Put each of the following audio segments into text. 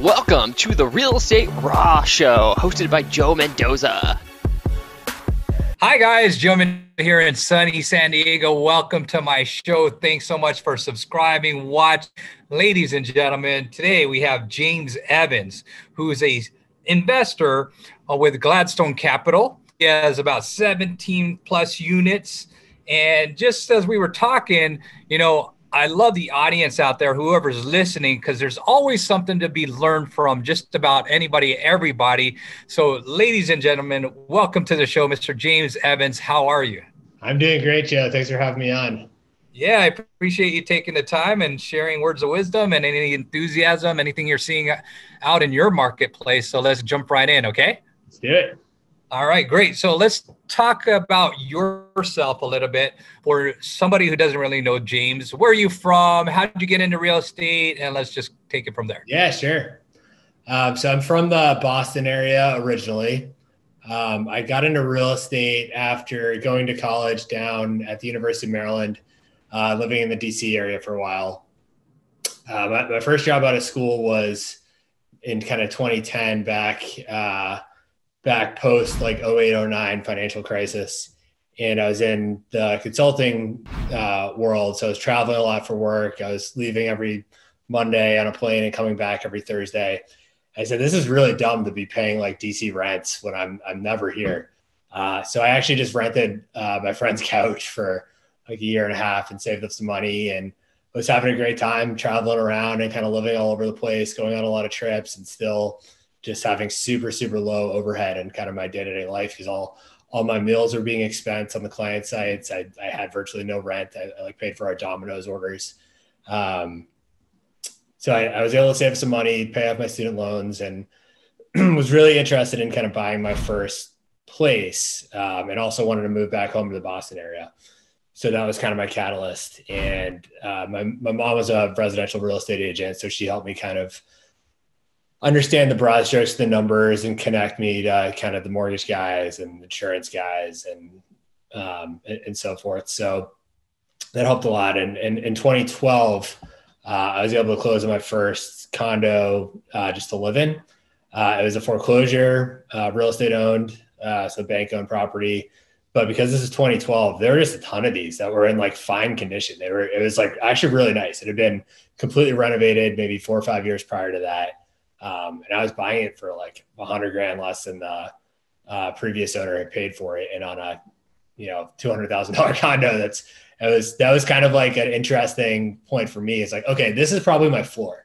Welcome to the Real Estate Raw Show, hosted by Joe Mendoza. Hi, guys. Joe Mendoza here in sunny San Diego. Welcome to my show. Thanks so much for subscribing. Watch, ladies and gentlemen. Today we have James Evans, who is a investor uh, with Gladstone Capital. He has about 17 plus units. And just as we were talking, you know, I love the audience out there, whoever's listening, because there's always something to be learned from just about anybody, everybody. So, ladies and gentlemen, welcome to the show, Mr. James Evans. How are you? I'm doing great, Joe. Thanks for having me on. Yeah, I appreciate you taking the time and sharing words of wisdom and any enthusiasm, anything you're seeing out in your marketplace. So, let's jump right in, okay? Let's do it. All right, great. So let's talk about yourself a little bit for somebody who doesn't really know James. Where are you from? How did you get into real estate? And let's just take it from there. Yeah, sure. Um, so I'm from the Boston area originally. Um, I got into real estate after going to college down at the University of Maryland, uh, living in the DC area for a while. Uh, my, my, first job out of school was in kind of 2010 back. Uh, back post like 08, 09 financial crisis. And I was in the consulting uh, world. So I was traveling a lot for work. I was leaving every Monday on a plane and coming back every Thursday. I said, this is really dumb to be paying like DC rents when I'm, I'm never here. Uh, so I actually just rented uh, my friend's couch for like a year and a half and saved up some money and was having a great time traveling around and kind of living all over the place, going on a lot of trips and still just having super super low overhead and kind of my day-to-day life because all all my meals are being expensed on the client sites. I, I had virtually no rent. I, I like paid for our domino's orders. Um, so I, I was able to save some money pay off my student loans and was really interested in kind of buying my first place um, and also wanted to move back home to the boston area. So that was kind of my catalyst. And uh, my, my mom was a residential real estate agent so she helped me kind of understand the broad strokes of the numbers and connect me to kind of the mortgage guys and insurance guys and um, and, and, so forth. So that helped a lot. And, and in 2012, uh, I was able to close my first condo uh, just to live in. Uh, it was a foreclosure, uh, real estate owned, uh, so bank owned property. But because this is 2012, there were just a ton of these that were in like fine condition. They were, it was like actually really nice. It had been completely renovated maybe four or five years prior to that um, and I was buying it for like a hundred grand less than the uh, previous owner had paid for it. And on a, you know, $200,000 condo, that's, it was, that was kind of like an interesting point for me. It's like, okay, this is probably my floor.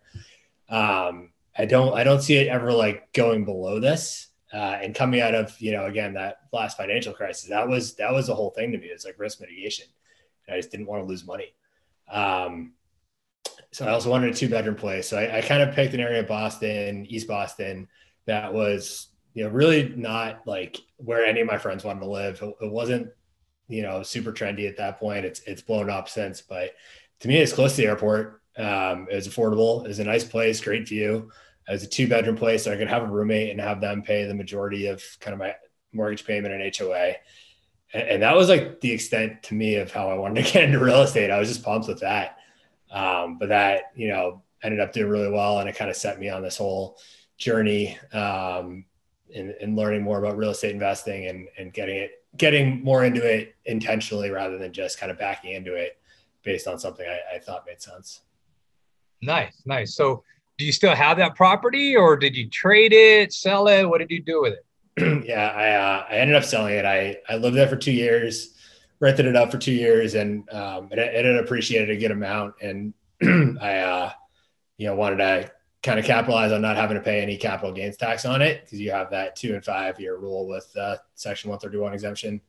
Um, I don't, I don't see it ever like going below this. Uh, and coming out of, you know, again, that last financial crisis, that was, that was the whole thing to me. It's like risk mitigation. I just didn't want to lose money. Um, so I also wanted a two bedroom place. So I, I kind of picked an area of Boston, East Boston, that was you know really not like where any of my friends wanted to live. It, it wasn't you know super trendy at that point. It's it's blown up since, but to me, it's close to the airport. Um, it was affordable. It was a nice place, great view. It was a two bedroom place, so I could have a roommate and have them pay the majority of kind of my mortgage payment and HOA. And, and that was like the extent to me of how I wanted to get into real estate. I was just pumped with that. Um, but that, you know, ended up doing really well. And it kind of set me on this whole journey um, in, in learning more about real estate investing and, and getting it, getting more into it intentionally rather than just kind of backing into it based on something I, I thought made sense. Nice, nice. So do you still have that property or did you trade it, sell it? What did you do with it? yeah, I, uh, I ended up selling it. I, I lived there for two years rented it out for two years and um, it, it appreciated a good amount. And I, uh, you know, wanted to kind of capitalize on not having to pay any capital gains tax on it because you have that two and five year rule with uh, Section 131 exemption.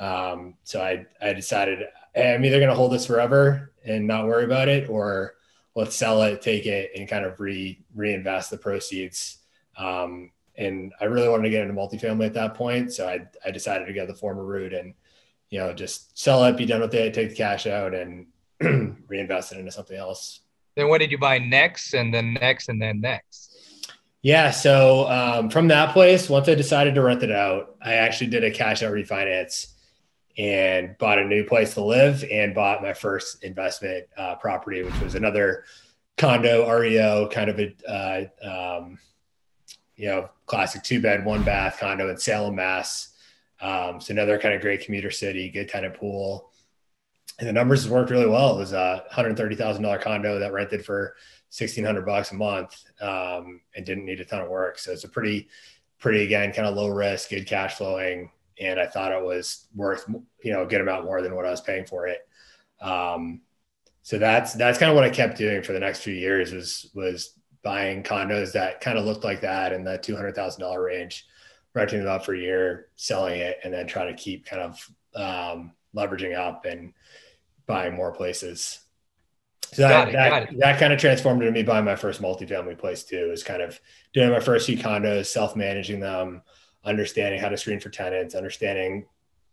Um, so I, I decided hey, I'm either going to hold this forever and not worry about it, or let's sell it, take it, and kind of re reinvest the proceeds. Um, and I really wanted to get into multifamily at that point, so I, I decided to go the former route and you know, just sell it, be done with it, take the cash out and reinvest it into something else. Then what did you buy next and then next and then next? Yeah. So um, from that place, once I decided to rent it out, I actually did a cash out refinance and bought a new place to live and bought my first investment uh, property, which was another condo REO, kind of a uh, um, you know classic two bed, one bath condo in Salem, Mass. Um, so another kind of great commuter city, good of pool. And the numbers worked really well. It was a hundred thirty thousand dollar condo that rented for sixteen hundred bucks a month um, and didn't need a ton of work. So it's a pretty, pretty again kind of low risk, good cash flowing, and I thought it was worth you know a good amount more than what I was paying for it. Um, so that's that's kind of what I kept doing for the next few years was was buying condos that kind of looked like that in the two hundred thousand dollar range, renting it out for a year, selling it, and then trying to keep kind of um, leveraging up and buying more places. So that, it, that, that kind of transformed into me buying my first multifamily place too. Is kind of doing my first few condos, self managing them, understanding how to screen for tenants, understanding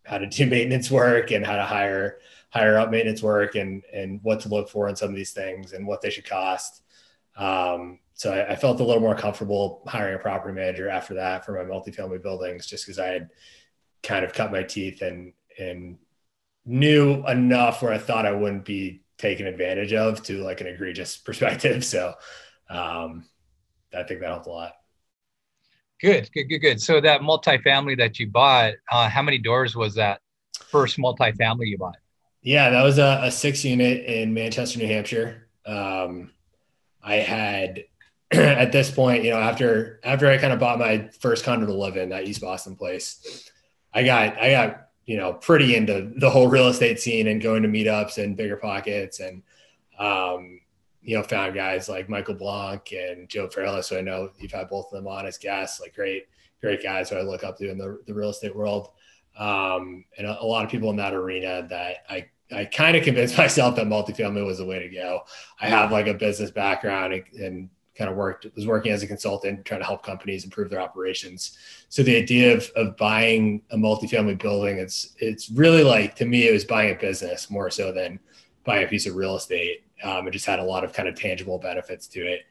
how to do maintenance work and how to hire hire up maintenance work and and what to look for in some of these things and what they should cost. Um, so I, I, felt a little more comfortable hiring a property manager after that for my multifamily buildings, just because I had kind of cut my teeth and and knew enough where I thought I wouldn't be taken advantage of to like an egregious perspective. So um, I think that helped a lot. Good, good, good, good. So that multifamily that you bought, uh, how many doors was that first multifamily you bought? Yeah, that was a, a six unit in Manchester, New Hampshire. Um, I had at this point, you know, after after I kind of bought my first condo to live in, that East Boston place, I got I got you know pretty into the whole real estate scene and going to meetups and bigger pockets and um, you know found guys like Michael Blank and Joe Fairless, who I know you've had both of them on as guests, like great great guys who I look up to in the, the real estate world um, and a, a, lot of people in that arena that I I kind of convinced myself that multifamily was the way to go. I have like a business background and, and kind of worked was working as a consultant trying to help companies improve their operations. So the idea of, of buying a multifamily building, it's it's really like to me it was buying a business more so than buying a piece of real estate. Um, it just had a lot of kind of tangible benefits to it.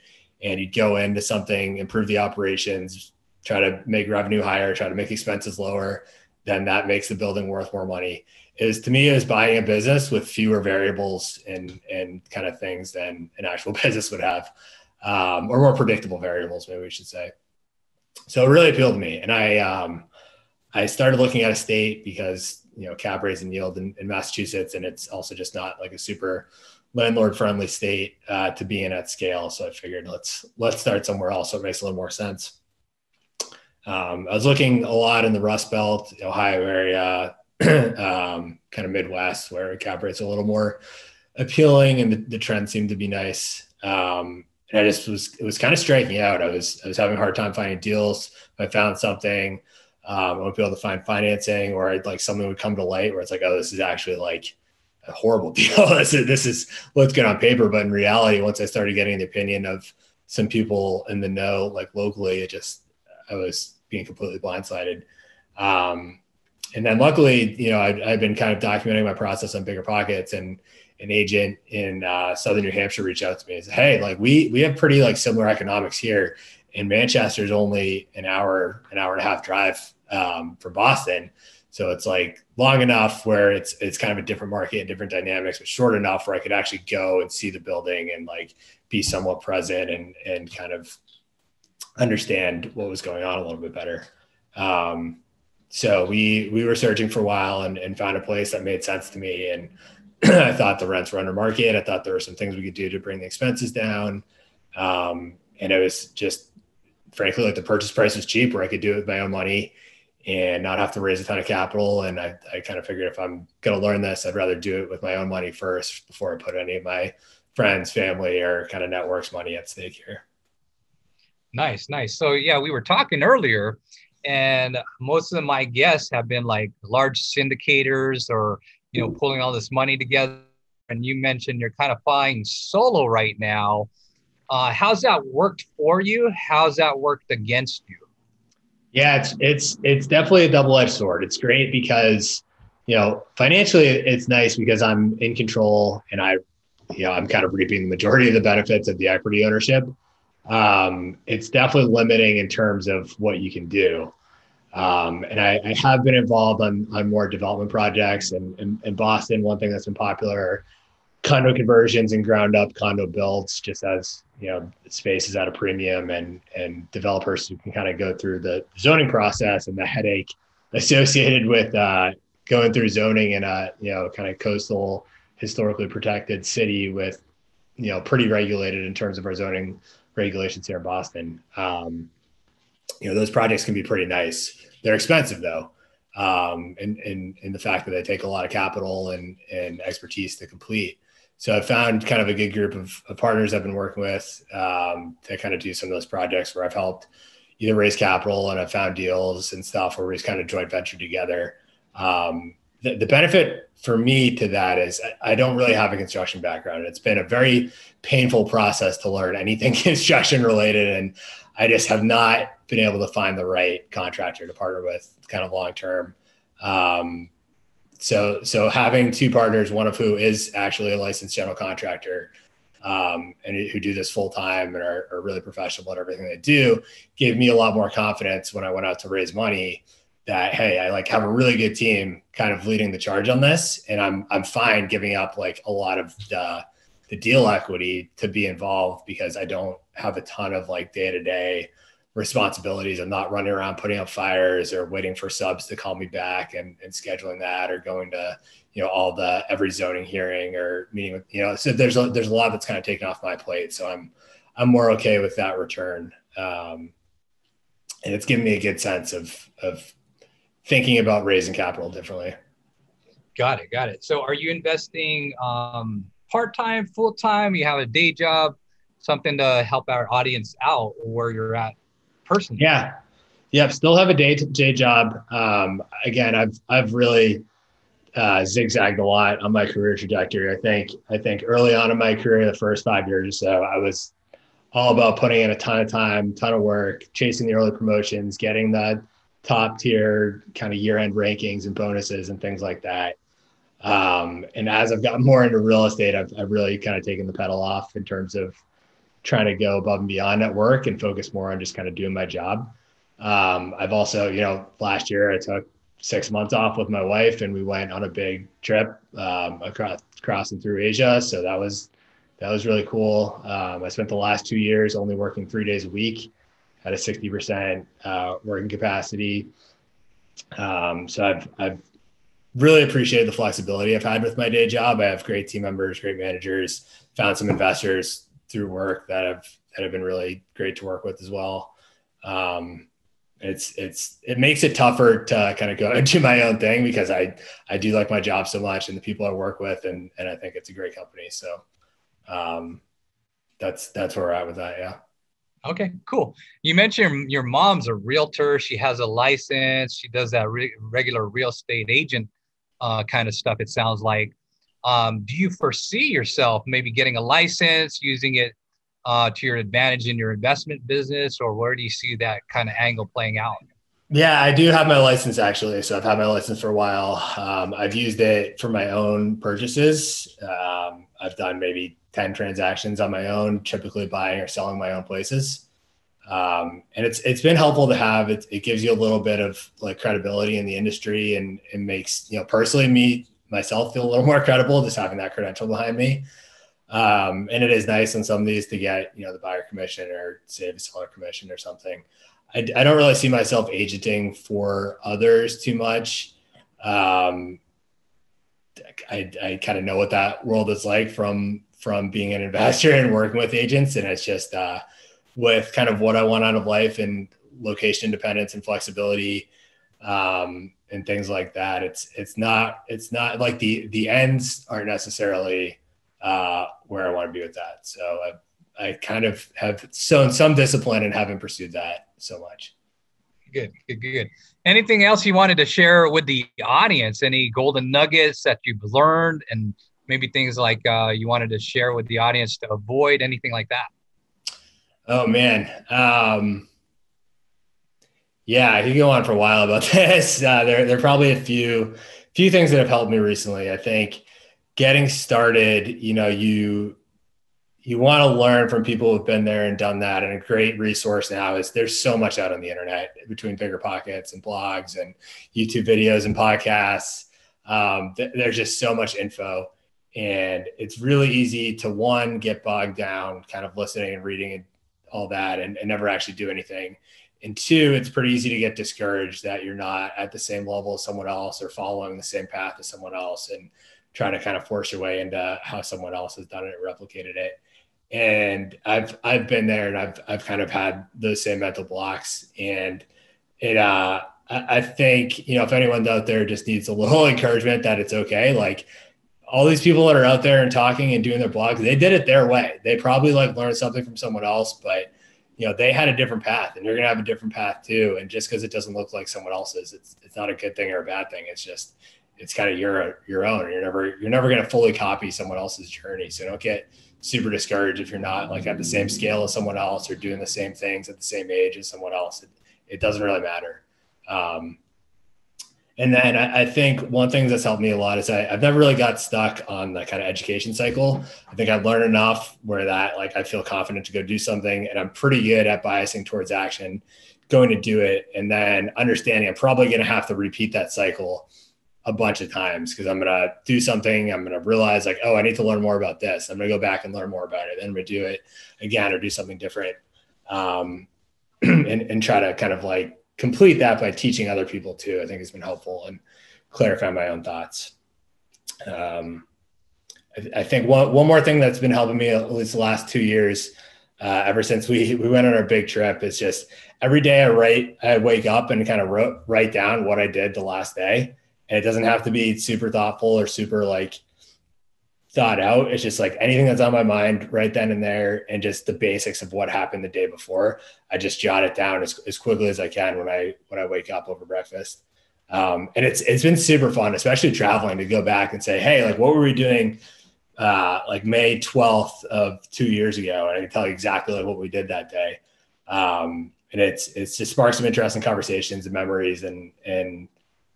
And you'd go into something, improve the operations, try to make revenue higher, try to make expenses lower, then that makes the building worth more money. Is to me is buying a business with fewer variables and and kind of things than an actual business would have, um, or more predictable variables, maybe we should say. So it really appealed to me, and I um, I started looking at a state because you know cap rates and yield in, in Massachusetts, and it's also just not like a super landlord friendly state uh, to be in at scale. So I figured let's let's start somewhere else so it makes a little more sense. Um, I was looking a lot in the Rust Belt, Ohio area, um, kind of Midwest, where cap rates a little more appealing and the, the trend seemed to be nice. Um, and I just was it was kind of striking out. I was I was having a hard time finding deals. If I found something, um, I would be able to find financing, or I'd, like something would come to light where it's like, oh, this is actually like a horrible deal. this is this is looks good on paper, but in reality, once I started getting the opinion of some people in the know, like locally, it just I was being completely blindsided. Um, and then luckily, you know, i have been kind of documenting my process on Bigger Pockets, and an agent in uh, Southern New Hampshire reached out to me and said, "Hey, like we we have pretty like similar economics here, and Manchester is only an hour an hour and a half drive um, from Boston." So it's like long enough where it's it's kind of a different market and different dynamics, but short enough where I could actually go and see the building and like be somewhat present and and kind of understand what was going on a little bit better. Um, so we we were searching for a while and, and found a place that made sense to me. And I thought the rents were under market. I thought there were some things we could do to bring the expenses down. Um, and it was just frankly like the purchase price was cheap where I could do it with my own money and not have to raise a ton of capital. And I, I kind of figured if I'm going to learn this, I'd rather do it with my own money first before I put any of my friends, family, or kind of networks money at stake here. Nice, nice. So yeah, we were talking earlier, and most of my guests have been like large syndicators or you know pulling all this money together. And you mentioned you're kind of flying solo right now. Uh, how's that worked for you? How's that worked against you? Yeah, it's it's it's definitely a double edged sword. It's great because you know financially it's nice because I'm in control and I you know I'm kind of reaping the majority of the benefits of the equity ownership um, it's definitely limiting in terms of what you can do. Um, and I, I, have been involved on, on more development projects and in, Boston. One thing that's been popular condo conversions and ground up condo builds, just as you know, space is at a premium, and and developers who can kind of go through the zoning process and the headache associated with uh, going through zoning in a you know kind of coastal, historically protected city with you know pretty regulated in terms of our zoning regulations here in Boston. Um, you know, those projects can be pretty nice. They're expensive though um, and, and, and the fact that they take a lot of capital and, and expertise to complete. So I found kind of a good group of, of partners I've been working with um, to kind of do some of those projects where I've helped either raise capital and I've found deals and stuff where we've kind of joint venture together. Um, the, the, benefit for me to that is I, I don't really have a construction background. It's been a very painful process to learn anything construction related. And I just have not been able to find the right contractor to partner with kind of long term. Um, so, so having two partners, one of who is actually a licensed general contractor, um, and who do this full time and are, are, really professional at everything they do, gave me a lot more confidence when I went out to raise money. That hey, I like have a really good team, kind of leading the charge on this, and I'm I'm fine giving up like a lot of the the deal equity to be involved because I don't have a ton of like day to day responsibilities. I'm not running around putting out fires or waiting for subs to call me back and, and scheduling that or going to, you know, all the every zoning hearing or meeting with, you know, so there's a, there's a lot that's kind of taken off my plate. So I'm, I'm more okay with that return. Um, and it's given me a good sense of, of thinking about raising capital differently. Got it. Got it. So are you investing um, part-time, full-time? You have a day job, something to help our audience out where you're at person. Yeah. Yep. Still have a day to day job. Um, again, I've I've really uh, zigzagged a lot on my career trajectory. I think I think early on in my career, the first five years or so, I was all about putting in a ton of time, ton of work, chasing the early promotions, getting the top tier kind of year end rankings and bonuses and things like that. Um, and as I've gotten more into real estate, I've, I've really kind of taken the pedal off in terms of trying to go above and beyond at work and focus more on just kind of doing my job. Um, I've also, you know, last year I took six months off with my wife and we went on a big trip um, across crossing through Asia. So that was that was really cool. Um, I spent the last two years only working three days a week at a 60% uh, working capacity. Um, so I've, I've really appreciated the flexibility I've had with my day job. I have great team members, great managers, found some investors through work that have that have been really great to work with as well. Um, it's it's it makes it tougher to kind of go and do my own thing because I I do like my job so much and the people I work with and and I think it's a great company. So um, that's that's where we're at with that. Yeah. Okay, cool. You mentioned your, mom's a realtor. She has a license. She does that re- regular real estate agent uh, kind of stuff. It sounds like. Um, do you foresee yourself maybe getting a license, using it uh, to your advantage in your investment business, or where do you see that kind of angle playing out? Yeah, I do have my license actually. So I've had my license for a while. Um, I've used it for my own purchases. Um, I've done maybe 10 transactions on my own, typically buying or selling my own places. Um, and it's it's been helpful to have. It, it gives you a little bit of like credibility in the industry, and it makes you know personally me myself feel a little more credible just having that credential behind me. Um, and it is nice on some of these to get, you know, the buyer commission or save a seller commission or something. I, I don't really see myself agenting for others too much. Um, I, I kind of know what that world is like from from being an investor and working with agents, and it's just uh, with kind of what I want out of life and location independence and flexibility. Um, and things like that. It's it's not it's not like the the ends aren't necessarily uh, where I want to be with that. So I, I kind of have shown some discipline and haven't pursued that so much. Good, good, good. Anything else you wanted to share with the audience? Any golden nuggets that you've learned, and maybe things like uh, you wanted to share with the audience to avoid anything like that? Oh man. Um, yeah, I could go on for a while about this. Uh, there, there are probably a few, few things that have helped me recently. I think getting started, you know, you you want to learn from people who've been there and done that. And a great resource now is there's so much out on the internet between bigger pockets and blogs and YouTube videos and podcasts. Um, th- there's just so much info. And it's really easy to one, get bogged down, kind of listening and reading and all that, and, and never actually do anything. And two, it's pretty easy to get discouraged that you're not at the same level as someone else or following the same path as someone else and trying to kind of force your way into how someone else has done it, and replicated it. And I've I've been there and I've I've kind of had those same mental blocks. And it uh I think, you know, if anyone out there just needs a little encouragement that it's okay, like all these people that are out there and talking and doing their blogs, they did it their way. They probably like learned something from someone else, but you know, they had a different path and you're going to have a different path too. And just because it doesn't look like someone else's, it's, it's not a good thing or a bad thing. It's just, it's kind of your, your own. You're never, you're never going to fully copy someone else's journey. So don't get super discouraged if you're not like at the same scale as someone else or doing the same things at the same age as someone else. It, it doesn't really matter. Um, and then I, think one thing that's helped me a lot is I, have never really got stuck on the kind of education cycle. I think I've learned enough where that like I feel confident to go do something, and I'm pretty good at biasing towards action, going to do it, and then understanding I'm probably going to have to repeat that cycle a bunch of times because I'm going to do something. I'm going to realize like, oh, I need to learn more about this. I'm going to go back and learn more about it. Then I'm to do it again or do something different, um, and, and try to kind of like complete that by teaching other people too. I think has been helpful and clarify my own thoughts. Um, I, I, think one, one more thing that's been helping me at least the last two years, uh, ever since we, we went on our big trip is just every day I write, I wake up and kind of wrote, write down what I did the last day. And it doesn't have to be super thoughtful or super like thought out. It's just like anything that's on my mind right then and there, and just the basics of what happened the day before. I just jot it down as, as quickly as I can when I when I wake up over breakfast. Um, and it's it's been super fun, especially traveling, to go back and say, hey, like what were we doing uh, like May 12th of two years ago? And I can tell you exactly like what we did that day. Um, and it's it's just sparked some interesting conversations and memories and and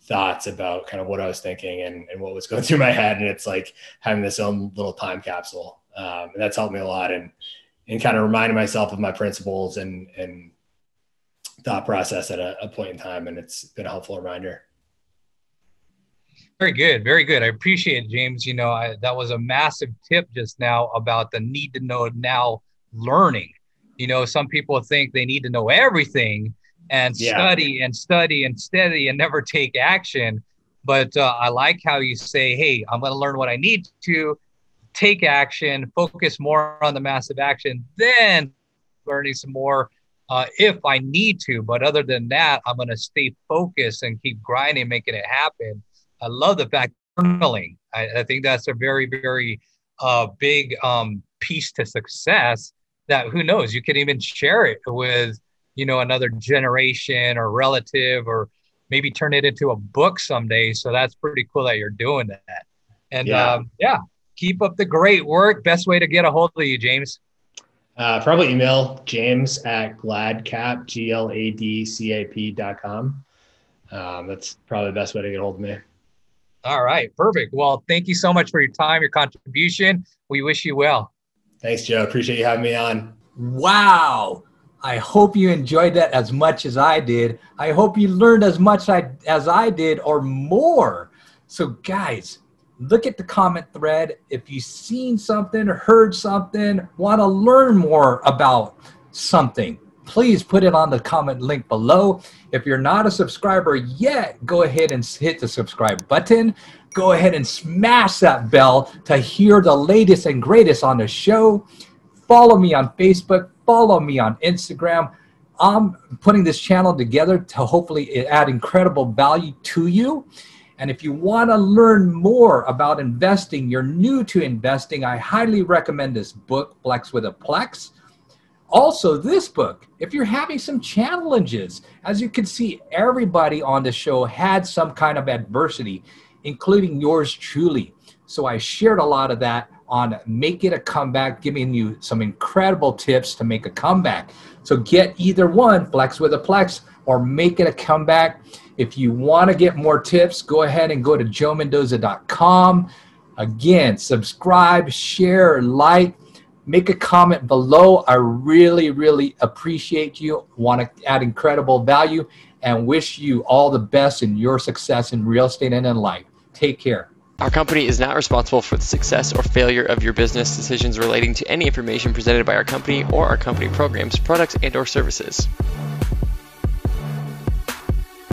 thoughts about kind of what I was thinking and, and what was going through my head. And it's like having this own little time capsule. Um, and that's helped me a lot and, and kind of reminding myself of my principles and, and thought process at a, a point in time. And it's been a helpful reminder. Very good. Very good. I appreciate it, James. You know, I, that was a massive tip just now about the need to know now learning. You know, some people think they need to know everything and yeah. study and study and study and never take action. But uh, I like how you say, hey, I'm going to learn what I need to take action, focus more on the massive action, then learning some more uh, if I need to. But other than that, I'm going to stay focused and keep grinding, making it happen. I love the fact journaling. I, I think that's a very, very uh, big um, piece to success that who knows, you can even share it with you know another generation or relative or maybe turn it into a book someday. So that's pretty cool that you're doing that. And yeah, um, yeah keep up the great work. Best way to get a hold of you james? Uh, probably email james at gladcap g-l-a-d-c-a-p dot com. Um, that's probably the best way to get a hold of me. All right. Perfect. Well thank you so much for your time your contribution. We wish you well. Thanks joe. Appreciate you having me on. Wow I hope you enjoyed that as much as I did. I hope you learned as much as I did or more. So, guys, look at the comment thread. If you've seen something, heard something, want to learn more about something, please put it on the comment link below. If you're not a subscriber yet, go ahead and hit the subscribe button. Go ahead and smash that bell to hear the latest and greatest on the show. Follow me on Facebook, follow me on Instagram. I'm putting this channel together to hopefully add incredible value to you. And if you want to learn more about investing, you're new to investing, I highly recommend this book, Flex with a Plex. Also, this book, if you're having some challenges, as you can see, everybody on the show had some kind of adversity, including yours truly. So I shared a lot of that on Make It a Comeback, giving you some incredible tips to make a comeback. So get either one, Flex with a Plex or Make It a Comeback. If you want to get more tips, go ahead and go to joemendoza.com. Again, subscribe, share, like, make a comment below. I really, really appreciate you. Want to add incredible value and wish you all the best in your success in real estate and in life. Take care. Our company is not responsible for the success or failure of your business decisions relating to any information presented by our company or our company programs, products, and or services.